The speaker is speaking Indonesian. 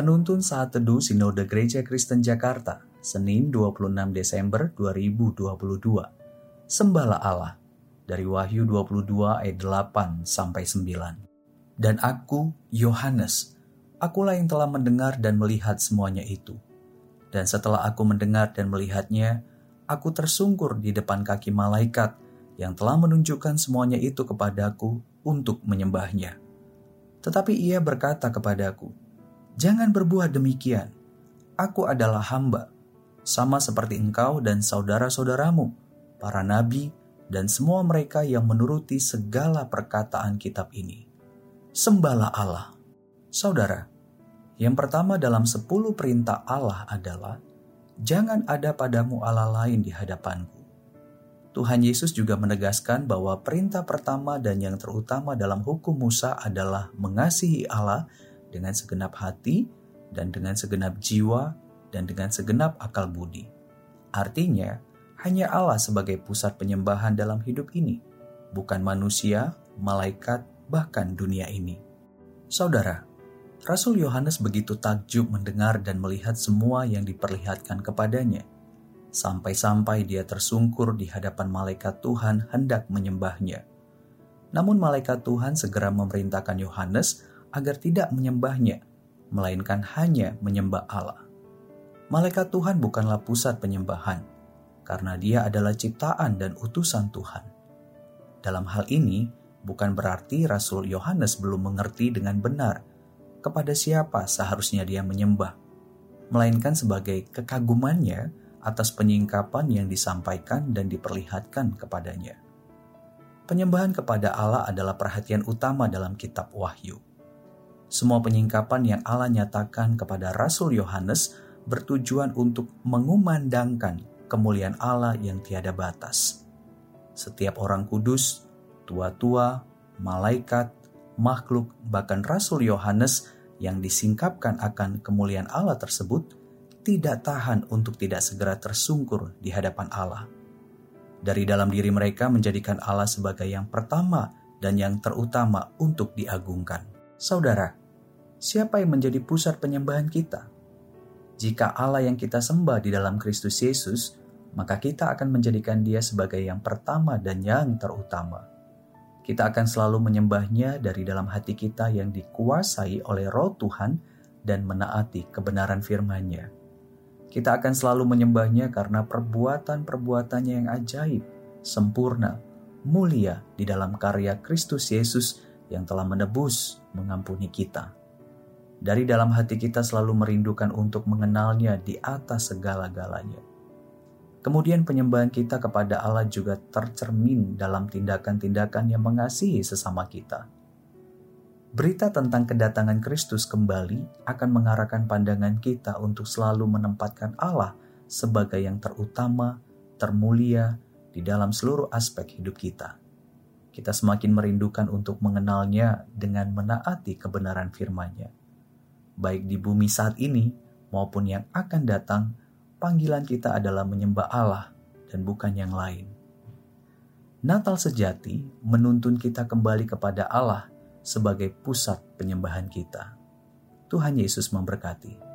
Penuntun Saat Teduh Sinode Gereja Kristen Jakarta, Senin 26 Desember 2022. Sembahlah Allah dari Wahyu 22 ayat 8 sampai 9. Dan aku, Yohanes, akulah yang telah mendengar dan melihat semuanya itu. Dan setelah aku mendengar dan melihatnya, aku tersungkur di depan kaki malaikat yang telah menunjukkan semuanya itu kepadaku untuk menyembahnya. Tetapi ia berkata kepadaku, Jangan berbuat demikian. Aku adalah hamba, sama seperti engkau dan saudara-saudaramu, para nabi, dan semua mereka yang menuruti segala perkataan kitab ini. Sembahlah Allah. Saudara, yang pertama dalam sepuluh perintah Allah adalah, Jangan ada padamu Allah lain di hadapanku. Tuhan Yesus juga menegaskan bahwa perintah pertama dan yang terutama dalam hukum Musa adalah mengasihi Allah dengan segenap hati dan dengan segenap jiwa dan dengan segenap akal budi. Artinya, hanya Allah sebagai pusat penyembahan dalam hidup ini, bukan manusia, malaikat, bahkan dunia ini. Saudara, Rasul Yohanes begitu takjub mendengar dan melihat semua yang diperlihatkan kepadanya, sampai-sampai dia tersungkur di hadapan malaikat Tuhan hendak menyembahnya. Namun malaikat Tuhan segera memerintahkan Yohanes agar tidak menyembahnya, melainkan hanya menyembah Allah. Malaikat Tuhan bukanlah pusat penyembahan, karena dia adalah ciptaan dan utusan Tuhan. Dalam hal ini, bukan berarti Rasul Yohanes belum mengerti dengan benar kepada siapa seharusnya dia menyembah, melainkan sebagai kekagumannya atas penyingkapan yang disampaikan dan diperlihatkan kepadanya. Penyembahan kepada Allah adalah perhatian utama dalam kitab Wahyu. Semua penyingkapan yang Allah nyatakan kepada Rasul Yohanes bertujuan untuk mengumandangkan kemuliaan Allah yang tiada batas. Setiap orang kudus, tua-tua, malaikat, makhluk, bahkan Rasul Yohanes yang disingkapkan akan kemuliaan Allah tersebut tidak tahan untuk tidak segera tersungkur di hadapan Allah. Dari dalam diri mereka menjadikan Allah sebagai yang pertama dan yang terutama untuk diagungkan. Saudara, siapa yang menjadi pusat penyembahan kita? Jika Allah yang kita sembah di dalam Kristus Yesus, maka kita akan menjadikan Dia sebagai yang pertama dan yang terutama. Kita akan selalu menyembahnya dari dalam hati kita yang dikuasai oleh Roh Tuhan dan menaati kebenaran firman-Nya. Kita akan selalu menyembahnya karena perbuatan-perbuatannya yang ajaib, sempurna, mulia di dalam karya Kristus Yesus yang telah menebus, mengampuni kita dari dalam hati kita selalu merindukan untuk mengenalnya di atas segala-galanya. Kemudian penyembahan kita kepada Allah juga tercermin dalam tindakan-tindakan yang mengasihi sesama kita. Berita tentang kedatangan Kristus kembali akan mengarahkan pandangan kita untuk selalu menempatkan Allah sebagai yang terutama, termulia di dalam seluruh aspek hidup kita. Kita semakin merindukan untuk mengenalnya dengan menaati kebenaran firman-Nya baik di bumi saat ini maupun yang akan datang, panggilan kita adalah menyembah Allah dan bukan yang lain. Natal sejati menuntun kita kembali kepada Allah sebagai pusat penyembahan kita. Tuhan Yesus memberkati.